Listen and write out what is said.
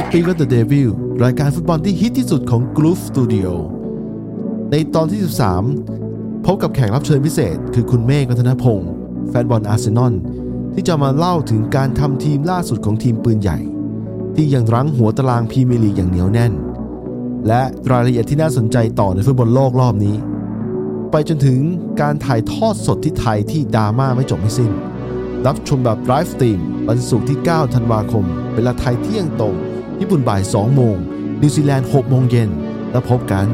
Speak of the Devil รายการฟุตบอลที่ฮิตที่สุดของ Groove Studio ในตอนที่ 13 พบกับแขกรับเชิญพิเศษ คือคุณเมฆกัฒนพงศ์แฟนบอลอาร์เซนอลที่จะมาเล่าถึงการทำทีมล่าสุดของทีมปืนใหญ่ ที่ยังรั้งหัวตารางพรีเมียร์ลีกอย่างเหนียวแน่น และรายละเอียดที่น่าสนใจต่อในฟุตบอลโลกรอบนี้ ไปจนถึงการถ่ายทอดสดที่ไทยที่ดราม่าไม่จบไม่สิ้น รับชมแบบ livestream วันศุกร์ที่ 9 ธันวาคม เวลาไทยเที่ยงตรง ญี่ปุ่นบ่าย 2 โมง นิวซีแลนด์ 6 โมงเย็น แล้วพบกัน